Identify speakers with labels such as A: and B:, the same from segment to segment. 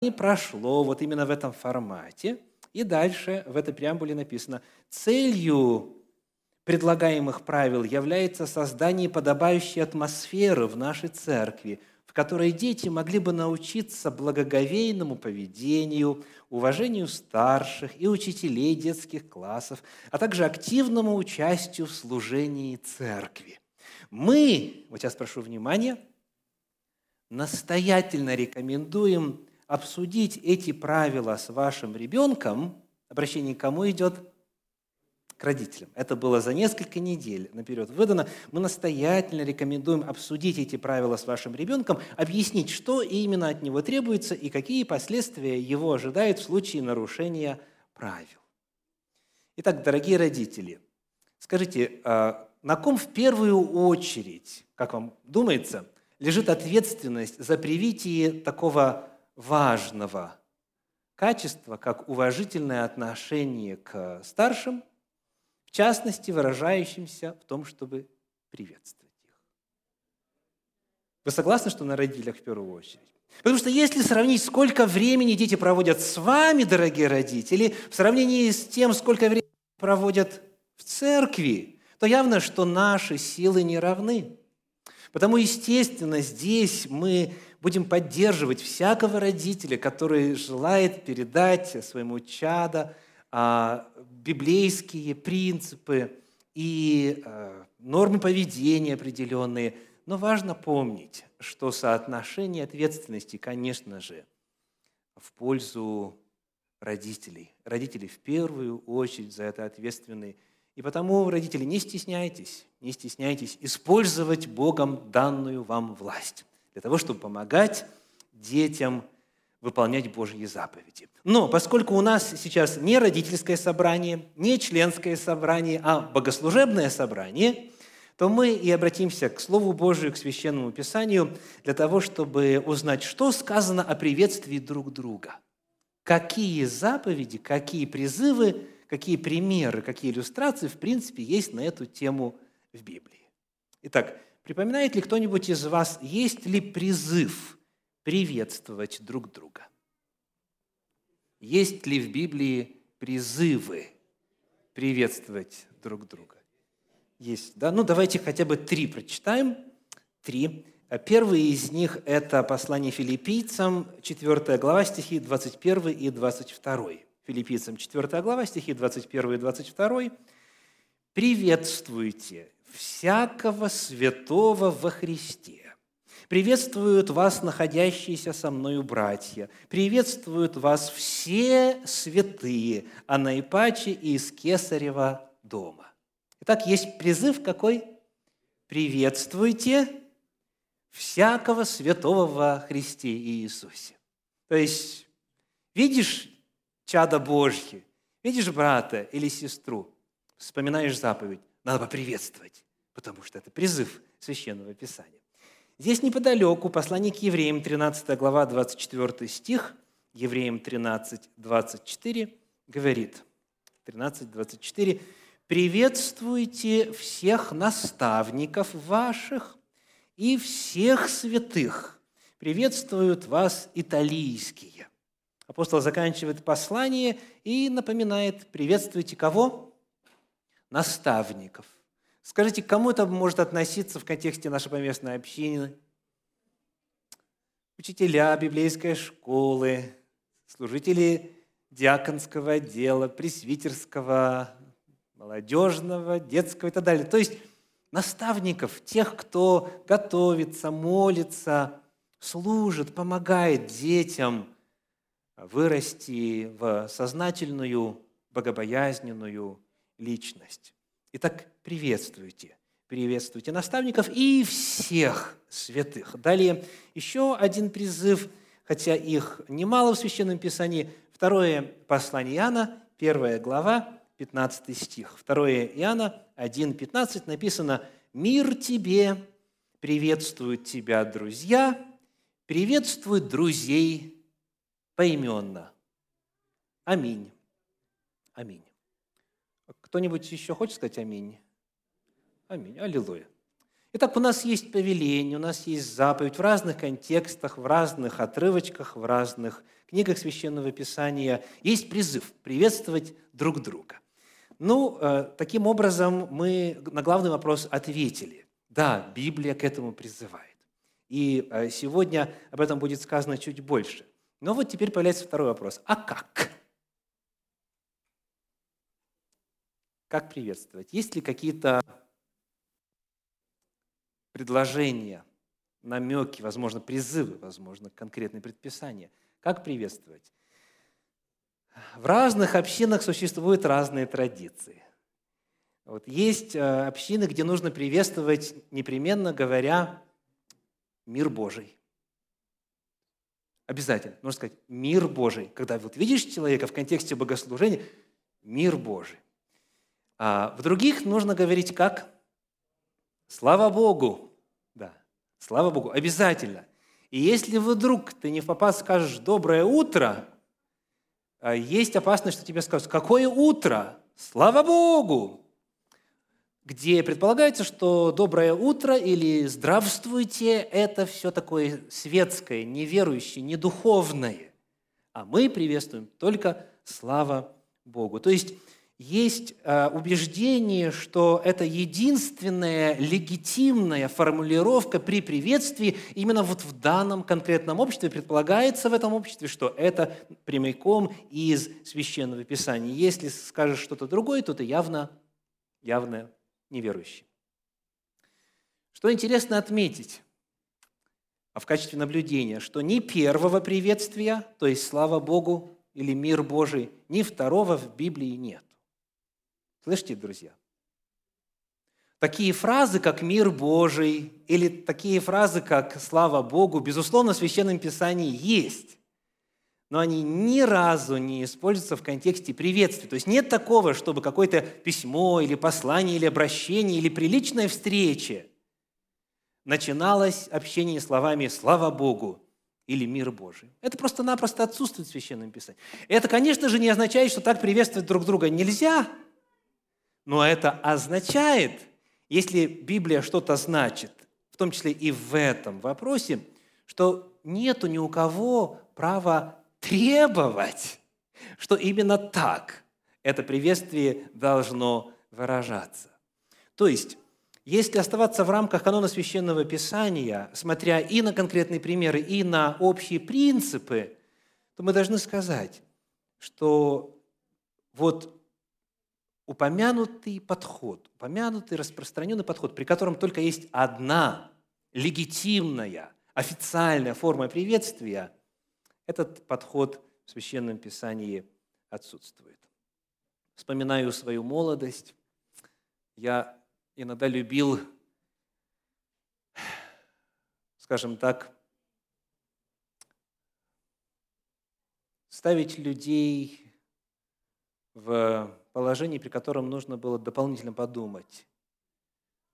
A: не прошло вот именно в этом формате. И дальше в этой преамбуле написано, целью предлагаемых правил является создание подобающей атмосферы в нашей церкви, в которой дети могли бы научиться благоговейному поведению, уважению старших и учителей детских классов, а также активному участию в служении церкви. Мы, вот сейчас прошу внимания, настоятельно рекомендуем обсудить эти правила с вашим ребенком. Обращение к кому идет? К родителям. Это было за несколько недель наперед выдано. Мы настоятельно рекомендуем обсудить эти правила с вашим ребенком, объяснить, что именно от него требуется и какие последствия его ожидают в случае нарушения правил. Итак, дорогие родители, скажите, а на ком в первую очередь, как вам думается, лежит ответственность за привитие такого важного качества, как уважительное отношение к старшим, в частности, выражающимся в том, чтобы приветствовать их. Вы согласны, что на родителях в первую очередь? Потому что если сравнить, сколько времени дети проводят с вами, дорогие родители, в сравнении с тем, сколько времени проводят в церкви, то явно, что наши силы не равны. Потому, естественно, здесь мы будем поддерживать всякого родителя, который желает передать своему чаду а, библейские принципы и а, нормы поведения определенные. Но важно помнить, что соотношение ответственности, конечно же, в пользу родителей. Родители в первую очередь за это ответственны. И потому, родители, не стесняйтесь, не стесняйтесь использовать Богом данную вам власть для того, чтобы помогать детям выполнять Божьи заповеди. Но поскольку у нас сейчас не родительское собрание, не членское собрание, а богослужебное собрание, то мы и обратимся к Слову Божию, к Священному Писанию, для того, чтобы узнать, что сказано о приветствии друг друга. Какие заповеди, какие призывы, какие примеры, какие иллюстрации, в принципе, есть на эту тему в Библии. Итак, Припоминает ли кто-нибудь из вас, есть ли призыв приветствовать друг друга? Есть ли в Библии призывы приветствовать друг друга? Есть, да? Ну, давайте хотя бы три прочитаем. Три. Первый из них – это послание филиппийцам, 4 глава, стихи 21 и 22. Филиппийцам, 4 глава, стихи 21 и 22. «Приветствуйте всякого святого во Христе. Приветствуют вас находящиеся со мною братья. Приветствуют вас все святые, а наипаче и из Кесарева дома. Итак, есть призыв какой? Приветствуйте всякого святого во Христе Иисусе. То есть, видишь чада Божье, видишь брата или сестру, вспоминаешь заповедь, надо поприветствовать, потому что это призыв Священного Писания. Здесь неподалеку послание к евреям, 13 глава, 24 стих, евреям 13, 24, говорит, 13, 24, «Приветствуйте всех наставников ваших и всех святых. Приветствуют вас италийские». Апостол заканчивает послание и напоминает, приветствуйте кого? Наставников. Скажите, к кому это может относиться в контексте нашей поместной общины? Учителя библейской школы, служители диаконского отдела, пресвитерского, молодежного, детского и так далее. То есть наставников, тех, кто готовится, молится, служит, помогает детям вырасти в сознательную, богобоязненную, личность. Итак, приветствуйте. Приветствуйте наставников и всех святых. Далее еще один призыв, хотя их немало в Священном Писании. Второе послание Иоанна, первая глава, 15 стих. Второе Иоанна 1, 15 написано «Мир тебе, приветствуют тебя друзья, приветствуют друзей поименно». Аминь. Аминь. Кто-нибудь еще хочет сказать аминь? Аминь. Аллилуйя. Итак, у нас есть повеление, у нас есть заповедь в разных контекстах, в разных отрывочках, в разных книгах Священного Писания. Есть призыв приветствовать друг друга. Ну, э, таким образом, мы на главный вопрос ответили. Да, Библия к этому призывает. И э, сегодня об этом будет сказано чуть больше. Но вот теперь появляется второй вопрос. А как? Как приветствовать? Есть ли какие-то предложения, намеки, возможно, призывы, возможно, конкретные предписания. Как приветствовать? В разных общинах существуют разные традиции. Вот есть э, общины, где нужно приветствовать, непременно говоря, мир Божий. Обязательно. Нужно сказать «мир Божий». Когда вот видишь человека в контексте богослужения, мир Божий. А в других нужно говорить как? Слава Богу! Да, слава Богу, обязательно. И если вдруг ты не в попад скажешь «доброе утро», а есть опасность, что тебе скажут «какое утро? Слава Богу!» где предполагается, что «доброе утро» или «здравствуйте» – это все такое светское, неверующее, недуховное. А мы приветствуем только «слава Богу». То есть есть э, убеждение, что это единственная легитимная формулировка при приветствии именно вот в данном конкретном обществе. Предполагается в этом обществе, что это прямиком из Священного Писания. Если скажешь что-то другое, то ты явно, явно неверующий. Что интересно отметить, а в качестве наблюдения, что ни первого приветствия, то есть слава Богу или мир Божий, ни второго в Библии нет. Слышите, друзья? Такие фразы, как «мир Божий» или такие фразы, как «слава Богу», безусловно, в Священном Писании есть, но они ни разу не используются в контексте приветствия. То есть нет такого, чтобы какое-то письмо или послание или обращение или приличная встреча начиналось общение словами «слава Богу» или «мир Божий». Это просто-напросто отсутствует в Священном Писании. Это, конечно же, не означает, что так приветствовать друг друга нельзя – но это означает, если Библия что-то значит, в том числе и в этом вопросе, что нету ни у кого права требовать, что именно так это приветствие должно выражаться. То есть, если оставаться в рамках канона Священного Писания, смотря и на конкретные примеры, и на общие принципы, то мы должны сказать, что вот упомянутый подход, упомянутый распространенный подход, при котором только есть одна легитимная, официальная форма приветствия, этот подход в Священном Писании отсутствует. Вспоминаю свою молодость. Я иногда любил, скажем так, ставить людей в положении, при котором нужно было дополнительно подумать.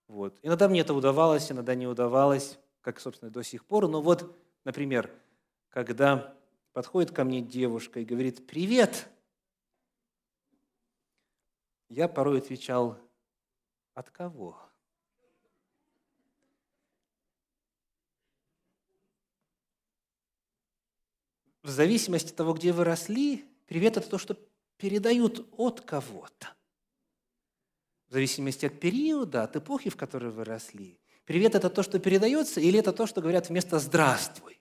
A: Вот. Иногда мне это удавалось, иногда не удавалось, как, собственно, до сих пор. Но вот, например, когда подходит ко мне девушка и говорит «Привет!», я порой отвечал «От кого?». В зависимости от того, где вы росли, привет – это то, что передают от кого-то. В зависимости от периода, от эпохи, в которой вы росли. Привет – это то, что передается, или это то, что говорят вместо «здравствуй».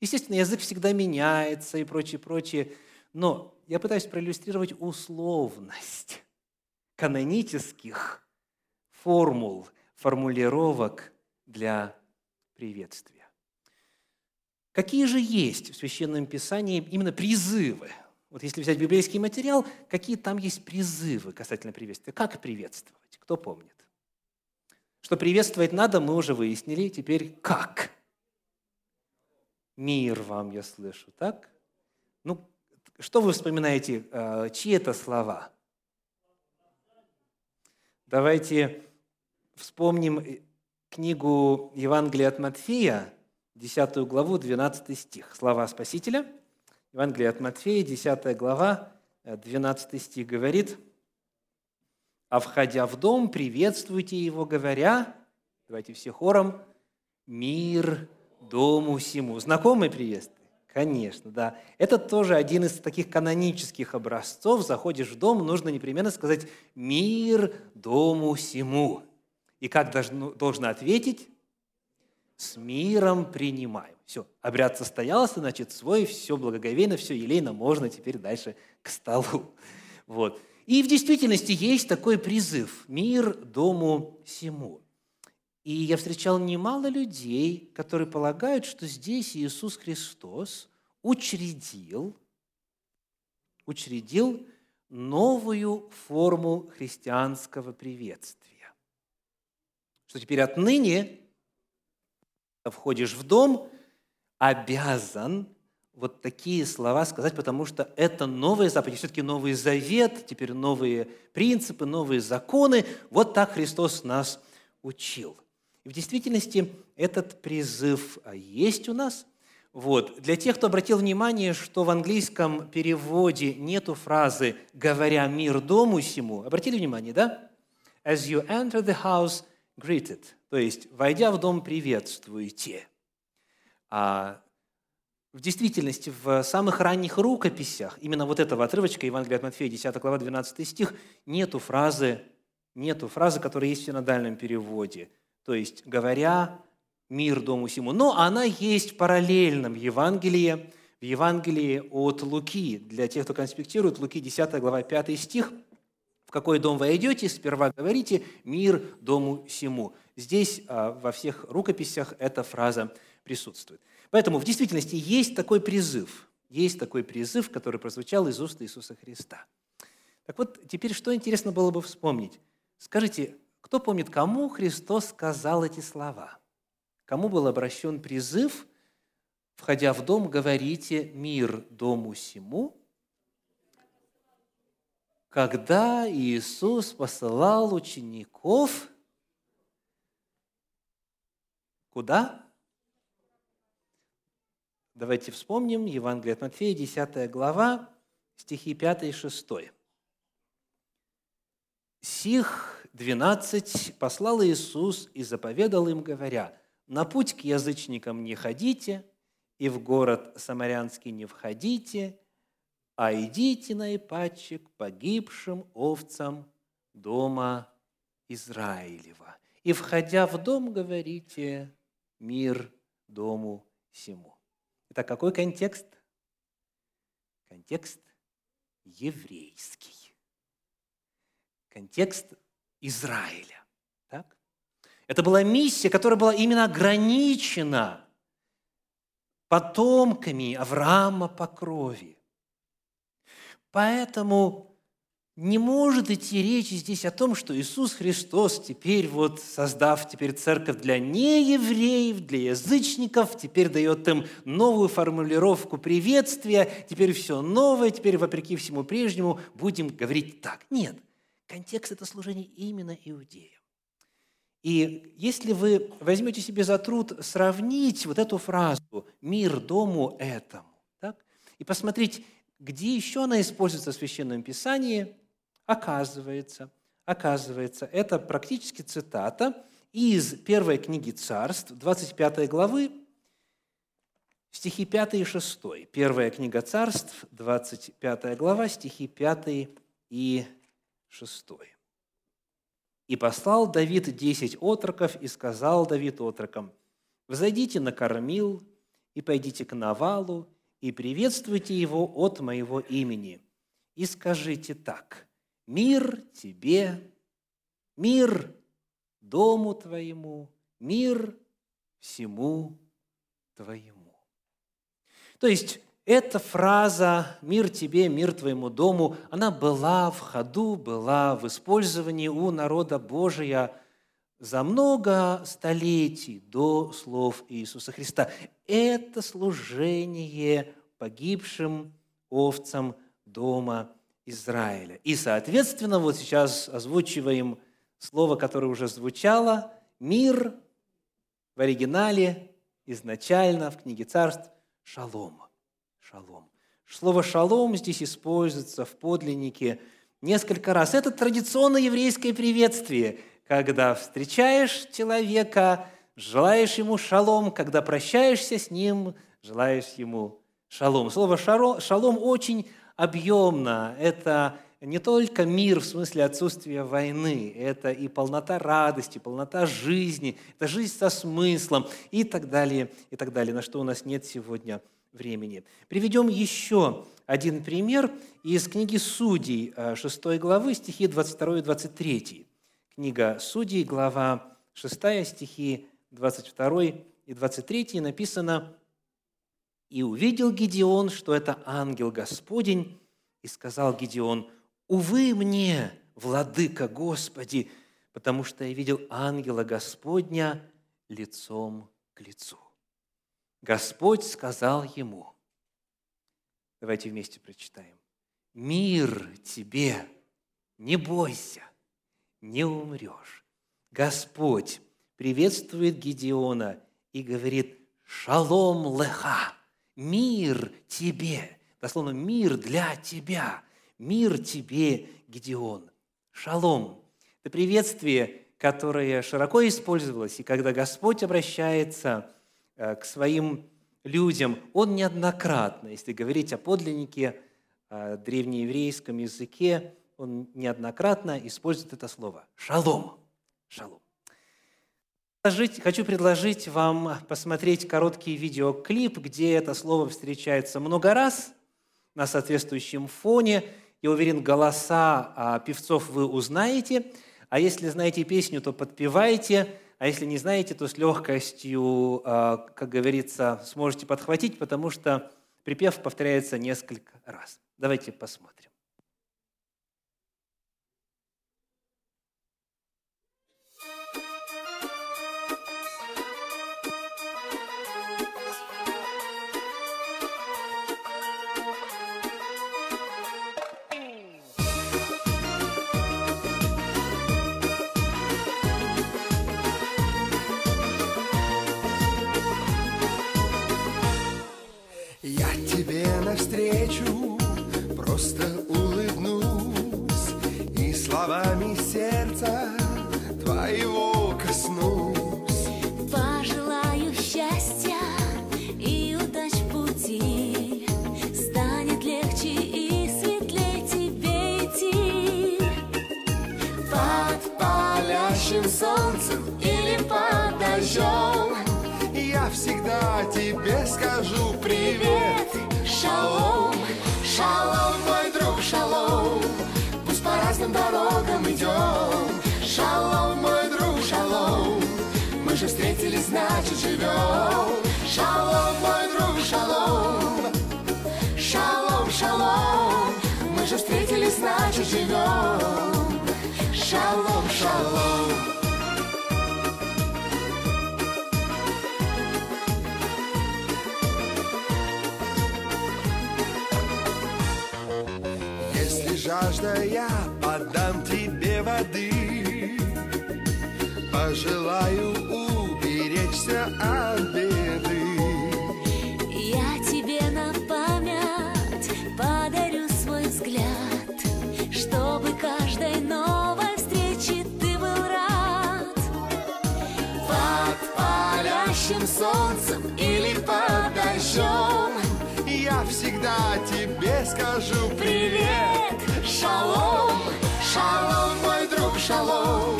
A: Естественно, язык всегда меняется и прочее, прочее. Но я пытаюсь проиллюстрировать условность канонических формул, формулировок для приветствия. Какие же есть в Священном Писании именно призывы вот если взять библейский материал, какие там есть призывы касательно приветствия? Как приветствовать? Кто помнит? Что приветствовать надо, мы уже выяснили. Теперь как? Мир вам, я слышу, так? Ну, что вы вспоминаете, э, чьи это слова? Давайте вспомним э, книгу Евангелия от Матфея, 10 главу, 12 стих. Слова Спасителя – Евангелие от Матфея, 10 глава, 12 э, стих говорит, «А входя в дом, приветствуйте его, говоря, Давайте все хором. Мир дому сему. Знакомый приветствие? Конечно, да. Это тоже один из таких канонических образцов. Заходишь в дом, нужно непременно сказать «Мир дому сему». И как должно, должно ответить? С миром принимаю. Все, обряд состоялся, значит, свой, все благоговейно, все елейно, можно теперь дальше к столу. Вот. И в действительности есть такой призыв – мир дому сему. И я встречал немало людей, которые полагают, что здесь Иисус Христос учредил, учредил новую форму христианского приветствия. Что теперь отныне входишь в дом, обязан вот такие слова сказать, потому что это новые заповеди, все-таки новый завет, теперь новые принципы, новые законы. Вот так Христос нас учил. И в действительности этот призыв а, есть у нас. Вот. Для тех, кто обратил внимание, что в английском переводе нету фразы «говоря мир дому сему», обратили внимание, да? «As you enter the house, greeted», то есть «войдя в дом, приветствуйте». А в действительности, в самых ранних рукописях, именно вот этого отрывочка Евангелия от Матфея, 10 глава, 12 стих, нету фразы, нету фразы, которая есть в синодальном переводе – то есть говоря мир дому сему. Но она есть в параллельном Евангелии, в Евангелии от Луки. Для тех, кто конспектирует, Луки 10 глава 5 стих. «В какой дом вы идете, сперва говорите «мир дому сему». Здесь а, во всех рукописях эта фраза присутствует. Поэтому в действительности есть такой призыв, есть такой призыв, который прозвучал из уст Иисуса Христа. Так вот, теперь что интересно было бы вспомнить? Скажите, кто помнит, кому Христос сказал эти слова? Кому был обращен призыв, входя в дом, говорите «мир дому сему», когда Иисус посылал учеников куда? Давайте вспомним Евангелие от Матфея, 10 глава, стихи 5 и 6. «Сих 12 послал Иисус и заповедал им, говоря, «На путь к язычникам не ходите, и в город Самарянский не входите, а идите на наипаче к погибшим овцам дома Израилева. И, входя в дом, говорите, мир дому сему». Итак, какой контекст? Контекст еврейский. Контекст Израиля. Так? Это была миссия, которая была именно ограничена потомками Авраама по крови. Поэтому не может идти речь здесь о том, что Иисус Христос теперь вот, создав теперь церковь для неевреев, для язычников, теперь дает им новую формулировку приветствия, теперь все новое, теперь вопреки всему прежнему будем говорить так. Нет, Контекст – это служение именно иудеям. И если вы возьмете себе за труд сравнить вот эту фразу «мир дому этому», так, и посмотреть, где еще она используется в Священном Писании, оказывается, оказывается, это практически цитата из первой книги Царств, 25 главы, стихи 5 и 6. Первая книга Царств, 25 глава, стихи 5 и 6. «И послал Давид десять отроков, и сказал Давид отрокам, «Взойдите на кормил, и пойдите к Навалу, и приветствуйте его от моего имени, и скажите так, мир тебе, мир дому твоему, мир всему твоему». То есть эта фраза «мир тебе, мир твоему дому», она была в ходу, была в использовании у народа Божия за много столетий до слов Иисуса Христа. Это служение погибшим овцам дома Израиля. И, соответственно, вот сейчас озвучиваем слово, которое уже звучало, «мир» в оригинале изначально в книге царств «шалом» шалом. Слово «шалом» здесь используется в подлиннике несколько раз. Это традиционное еврейское приветствие. Когда встречаешь человека, желаешь ему шалом, когда прощаешься с ним, желаешь ему шалом. Слово шалом очень объемно. Это не только мир в смысле отсутствия войны, это и полнота радости, полнота жизни, это жизнь со смыслом и так далее, и так далее, на что у нас нет сегодня времени. Приведем еще один пример из книги Судей, 6 э, главы, стихи 22 и 23. Книга Судей, глава 6, стихи 22 и 23 написано «И увидел Гедеон, что это ангел Господень, и сказал Гедеон, «Увы мне, владыка Господи, потому что я видел ангела Господня лицом к лицу». Господь сказал ему, давайте вместе прочитаем, «Мир тебе, не бойся, не умрешь». Господь приветствует Гедеона и говорит «Шалом леха», «Мир тебе», дословно «Мир для тебя», «Мир тебе, Гедеон». Шалом – это приветствие, которое широко использовалось, и когда Господь обращается Э, к своим людям, он неоднократно, если говорить о подлиннике, о древнееврейском языке, он неоднократно использует это слово «шалом». Шалом. Хочу предложить вам посмотреть короткий видеоклип, где это слово встречается много раз на соответствующем фоне. Я уверен, голоса а, певцов вы узнаете, а если знаете песню, то подпевайте – а если не знаете, то с легкостью, а, как говорится, сможете подхватить, потому что припев повторяется несколько раз. Давайте посмотрим.
B: Твоего коснусь.
C: Пожелаю счастья и удач в пути, станет легче и светлее тебе идти.
B: Под палящим солнцем или под дождем я всегда тебе скажу привет.
C: Шалом, шалом, мой друг, шалом Пусть по разным дорогам значит живем. Шалом, мой друг, шалом. Шалом, шалом. Мы же встретились, значит живем. Шалом, шалом.
B: Жажда, я подам тебе воды. Пожелаю всегда тебе скажу привет.
C: Шалом, шалом, мой друг, шалом.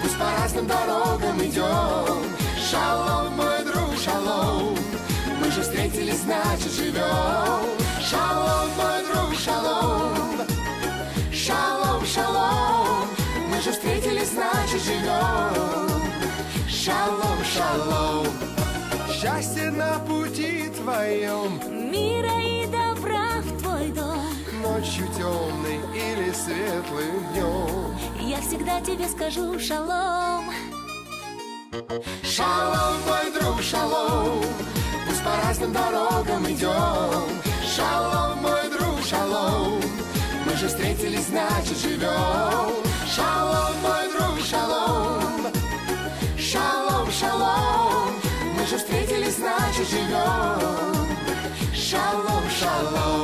C: Пусть по разным дорогам идем. Шалом, мой друг, шалом. Мы же встретились, значит живем. Шалом, мой друг, шалом. Шалом, шалом. Мы же встретились, значит живем. Шалом, шалом.
B: Счастье на пути твоем.
C: Мира и
B: Ночью темной или светлым днем.
C: Я всегда тебе скажу шалом.
B: Шалом, мой друг, шалом. Пусть по разным дорогам идем. Шалом, мой друг, шалом. Мы же встретились, значит живем. Шалом, мой друг, шалом. Шалом, шалом. Мы же встретились, значит живем. Шалом, шалом. Шалом,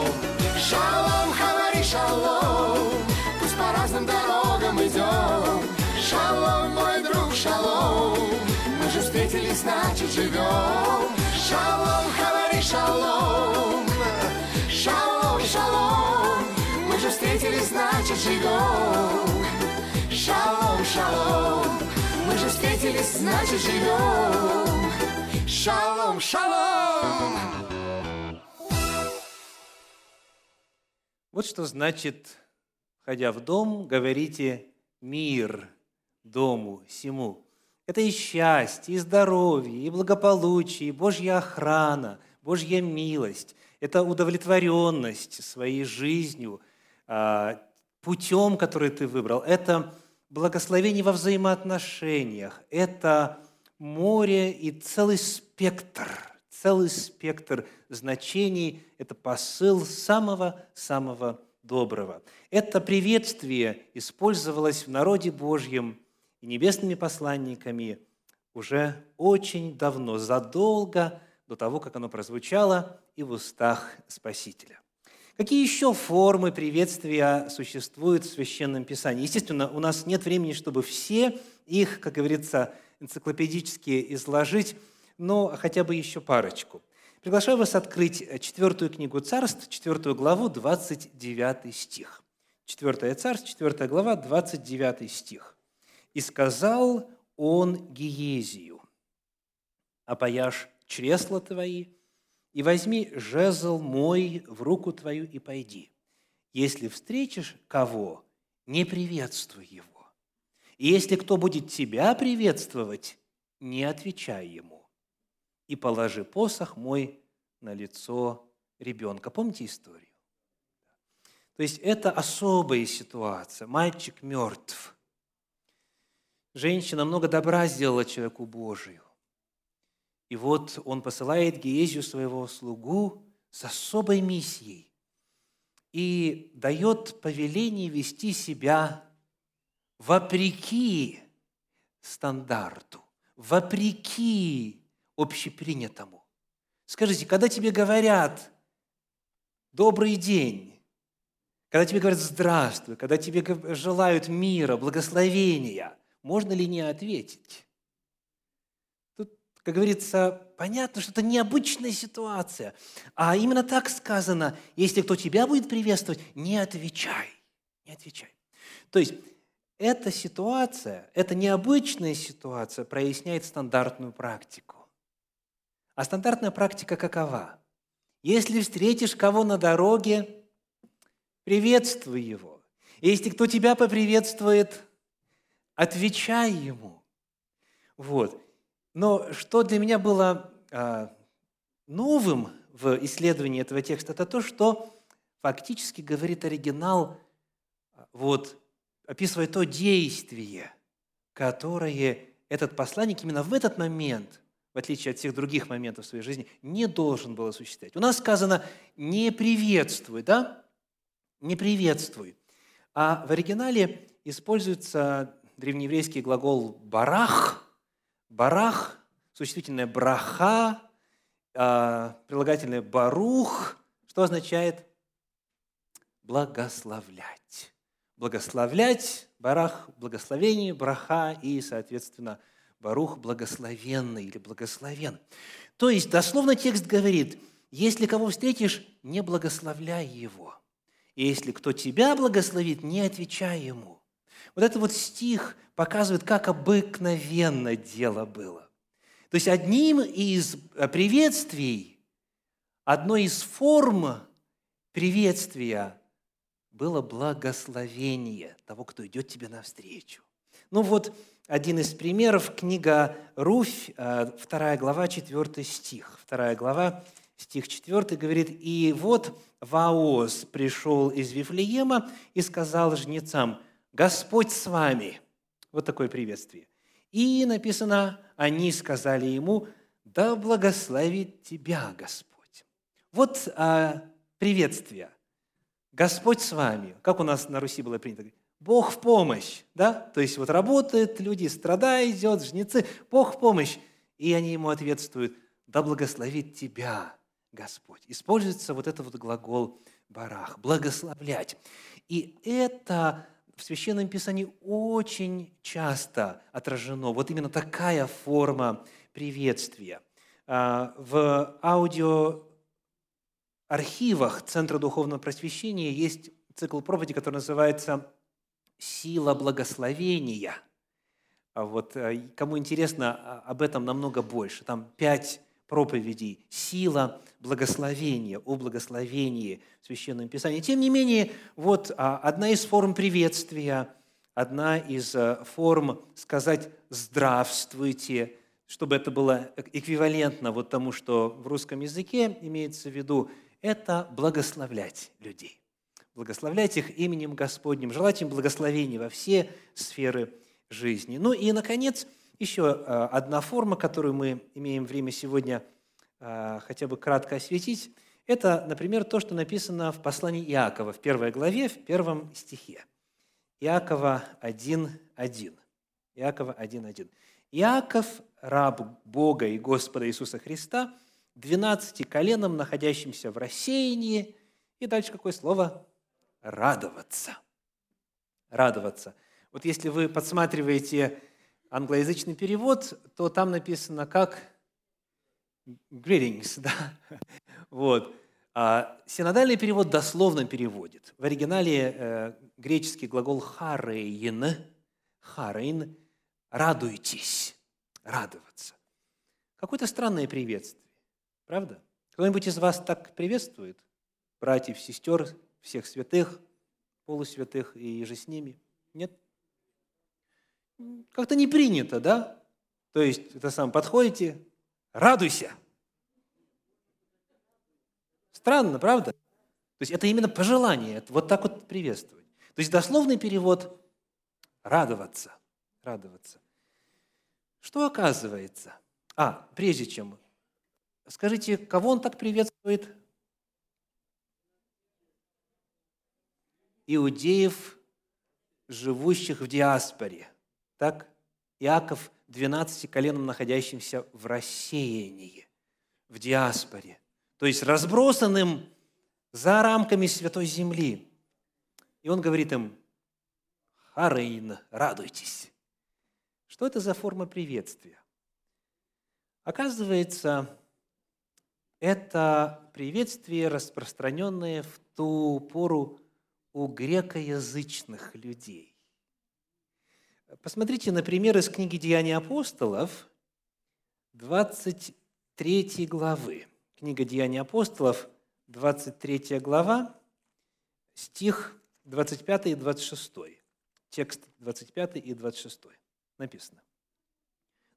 B: значит живем. Шалом, говори шалом. Шалом, шалом. Мы же встретились, значит живем. Шалом, шалом. Мы же встретились, значит живем. Шалом, шалом.
A: Вот что значит, входя в дом, говорите «мир дому сему». Это и счастье, и здоровье, и благополучие, и Божья охрана, Божья милость. Это удовлетворенность своей жизнью, а, путем, который ты выбрал. Это благословение во взаимоотношениях. Это море и целый спектр, целый спектр значений. Это посыл самого-самого доброго. Это приветствие использовалось в народе Божьем – и небесными посланниками уже очень давно, задолго до того, как оно прозвучало и в устах Спасителя. Какие еще формы приветствия существуют в Священном Писании? Естественно, у нас нет времени, чтобы все их, как говорится, энциклопедически изложить, но хотя бы еще парочку. Приглашаю вас открыть четвертую книгу Царств, четвертую главу, 29 стих. Четвертая Царств, четвертая глава, 29 стих. И сказал он Гиезию, опояшь чресла твои, и возьми жезл мой в руку твою и пойди. Если встретишь кого, не приветствуй его. И если кто будет тебя приветствовать, не отвечай ему. И положи посох мой на лицо ребенка. Помните историю? То есть это особая ситуация. Мальчик мертв – женщина много добра сделала человеку Божию. И вот он посылает Гиезию своего слугу с особой миссией и дает повеление вести себя вопреки стандарту, вопреки общепринятому. Скажите, когда тебе говорят «добрый день», когда тебе говорят «здравствуй», когда тебе желают мира, благословения – можно ли не ответить? Тут, как говорится, понятно, что это необычная ситуация. А именно так сказано, если кто тебя будет приветствовать, не отвечай. Не отвечай. То есть, эта ситуация, эта необычная ситуация проясняет стандартную практику. А стандартная практика какова? Если встретишь кого на дороге, приветствуй его. Если кто тебя поприветствует, отвечай ему. Вот. Но что для меня было а, новым в исследовании этого текста, это то, что фактически говорит оригинал, вот, описывая то действие, которое этот посланник именно в этот момент, в отличие от всех других моментов в своей жизни, не должен был осуществлять. У нас сказано «не приветствуй», да? «Не приветствуй». А в оригинале используется древнееврейский глагол «барах», «барах», существительное «браха», а, прилагательное «барух», что означает «благословлять». Благословлять, барах – благословение, браха и, соответственно, барух – благословенный или благословен. То есть, дословно текст говорит, если кого встретишь, не благословляй его. И если кто тебя благословит, не отвечай ему. Вот этот вот стих показывает, как обыкновенно дело было. То есть одним из э, приветствий, одной из форм приветствия было благословение того, кто идет тебе навстречу. Ну вот один из примеров, книга Руфь, 2 э, глава, 4 стих. 2 глава, стих 4 говорит, «И вот Ваоз пришел из Вифлеема и сказал жнецам, Господь с вами. Вот такое приветствие. И написано, они сказали ему, да благословит тебя Господь. Вот а, приветствие. Господь с вами. Как у нас на Руси было принято? Бог в помощь. Да? То есть вот работают люди, страда идет, жнецы, Бог в помощь. И они ему ответствуют, да благословит тебя Господь. Используется вот этот вот глагол барах, благословлять. И это в Священном Писании очень часто отражено вот именно такая форма приветствия. А, в аудиоархивах Центра Духовного Просвещения есть цикл проповеди, который называется «Сила благословения». А вот э, кому интересно а, об этом намного больше, там пять проповедей, сила благословения, о благословении в Священном Писании. Тем не менее, вот одна из форм приветствия, одна из э, форм сказать «здравствуйте», чтобы это было эквивалентно вот тому, что в русском языке имеется в виду, это благословлять людей. Благословлять их именем Господним, желать им благословения во все сферы жизни. Ну и, наконец, еще э, одна форма, которую мы имеем время сегодня хотя бы кратко осветить, это, например, то, что написано в послании Иакова, в первой главе, в первом стихе. Иакова 1.1. Иакова 1.1. Иаков, раб Бога и Господа Иисуса Христа, двенадцати коленам, находящимся в рассеянии. И дальше какое слово? Радоваться. Радоваться. Вот если вы подсматриваете англоязычный перевод, то там написано как greetings, да? Вот. А синодальный перевод дословно переводит. В оригинале э, греческий глагол «χαίρειν», «χαίρειν» – «радуйтесь», «радоваться». Какое-то странное приветствие, правда? Кто-нибудь из вас так приветствует? Братьев, сестер, всех святых, полусвятых и же с ними? Нет? Как-то не принято, да? То есть, это сам подходите, радуйся. Странно, правда? То есть это именно пожелание, вот так вот приветствовать. То есть дословный перевод – радоваться, радоваться. Что оказывается? А, прежде чем, скажите, кого он так приветствует? Иудеев, живущих в диаспоре. Так? Иаков 12 коленом, находящимся в рассеянии, в диаспоре, то есть разбросанным за рамками Святой Земли. И он говорит им, «Харейн, радуйтесь». Что это за форма приветствия? Оказывается, это приветствие, распространенное в ту пору у грекоязычных людей. Посмотрите, например, из книги «Деяния апостолов», 23 главы. Книга «Деяния апостолов», 23 глава, стих 25 и 26. Текст 25 и 26. Написано.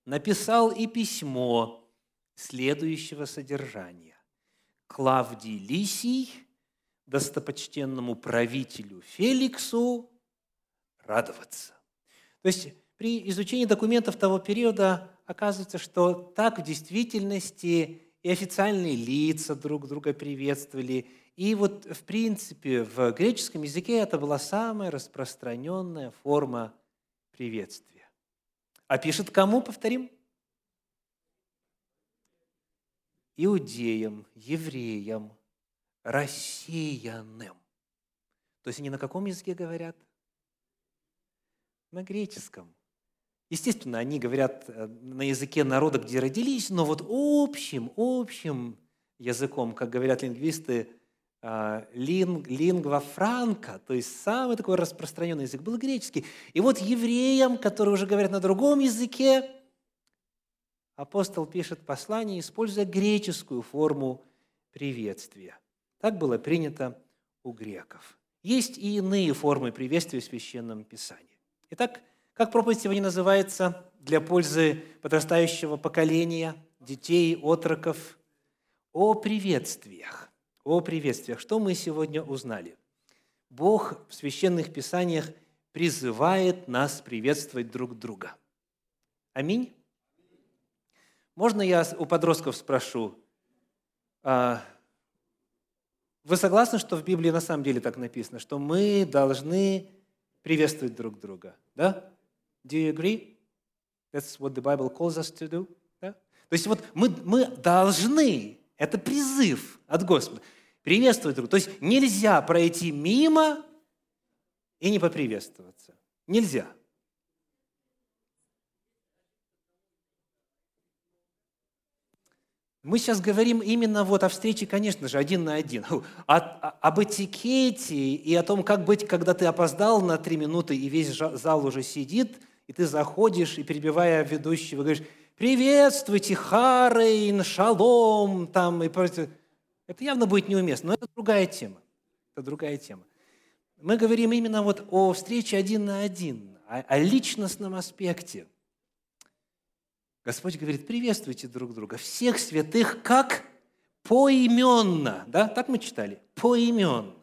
A: «Написал и письмо следующего содержания. Клавдий Лисий, достопочтенному правителю Феликсу, радоваться то есть при изучении документов того периода оказывается, что так в действительности и официальные лица друг друга приветствовали. И вот, в принципе, в греческом языке это была самая распространенная форма приветствия. А пишет кому, повторим? Иудеям, евреям, россиянам. То есть они на каком языке говорят? На греческом. Естественно, они говорят э, на языке народа, где родились, но вот общим, общим языком, как говорят лингвисты, э, лингва франка, то есть самый такой распространенный язык был греческий. И вот евреям, которые уже говорят на другом языке, апостол пишет послание, используя греческую форму приветствия. Так было принято у греков. Есть и иные формы приветствия в Священном Писании. Итак, как проповедь сегодня называется для пользы подрастающего поколения, детей, отроков? О приветствиях. О приветствиях. Что мы сегодня узнали? Бог в священных писаниях призывает нас приветствовать друг друга. Аминь. Можно я у подростков спрошу, а, вы согласны, что в Библии на самом деле так написано, что мы должны приветствовать друг друга? Да? Do you agree? That's what the Bible calls us to do. Да? То есть вот мы, мы должны, это призыв от Господа, приветствовать друг друга. То есть нельзя пройти мимо и не поприветствоваться. Нельзя. Мы сейчас говорим именно вот о встрече, конечно же, один на один. О, об этикете и о том, как быть, когда ты опоздал на три минуты, и весь зал уже сидит, и ты заходишь, и перебивая ведущего, говоришь, «Приветствуйте, Харейн, Шалом!» там, и прочее. Это явно будет неуместно, но это другая тема. Это другая тема. Мы говорим именно вот о встрече один на один, о, о личностном аспекте – Господь говорит, приветствуйте друг друга, всех святых как поименно. Да? Так мы читали? Поименно.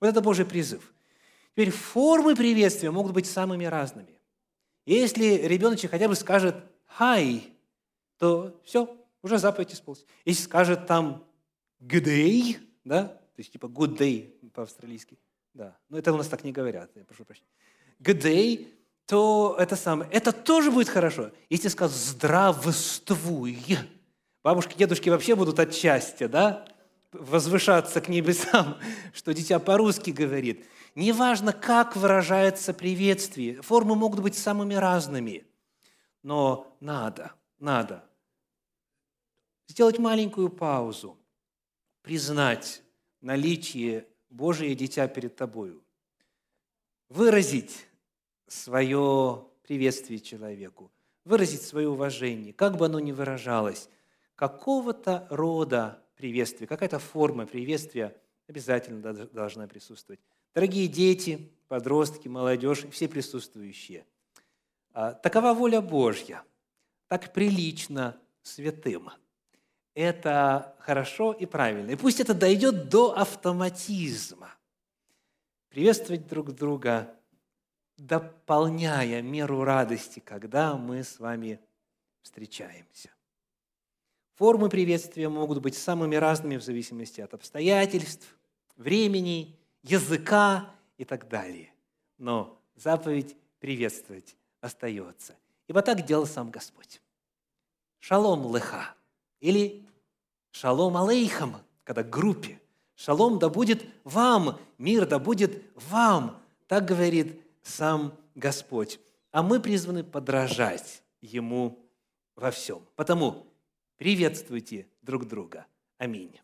A: Вот это Божий призыв. Теперь формы приветствия могут быть самыми разными. Если ребеночек хотя бы скажет «хай», то все, уже заповедь исполнилась. Если скажет там «good day», да, то есть типа «good day» по-австралийски, да, но это у нас так не говорят, я прошу прощения. «Good day», то это самое, это тоже будет хорошо. Если сказать «здравствуй», бабушки, дедушки вообще будут от счастья, да, возвышаться к небесам, что дитя по-русски говорит. Неважно, как выражается приветствие, формы могут быть самыми разными, но надо, надо сделать маленькую паузу, признать наличие Божие дитя перед тобою, выразить свое приветствие человеку, выразить свое уважение, как бы оно ни выражалось, какого-то рода приветствия, какая-то форма приветствия обязательно должна присутствовать. Дорогие дети, подростки, молодежь, все присутствующие, а, такова воля Божья, так прилично святым. Это хорошо и правильно. И пусть это дойдет до автоматизма. Приветствовать друг друга дополняя меру радости, когда мы с вами встречаемся. Формы приветствия могут быть самыми разными в зависимости от обстоятельств, времени, языка и так далее. Но заповедь приветствовать остается. Ибо так делал сам Господь. Шалом леха или шалом алейхам, когда группе. Шалом да будет вам, мир да будет вам. Так говорит сам Господь, а мы призваны подражать Ему во всем. Потому приветствуйте друг друга. Аминь.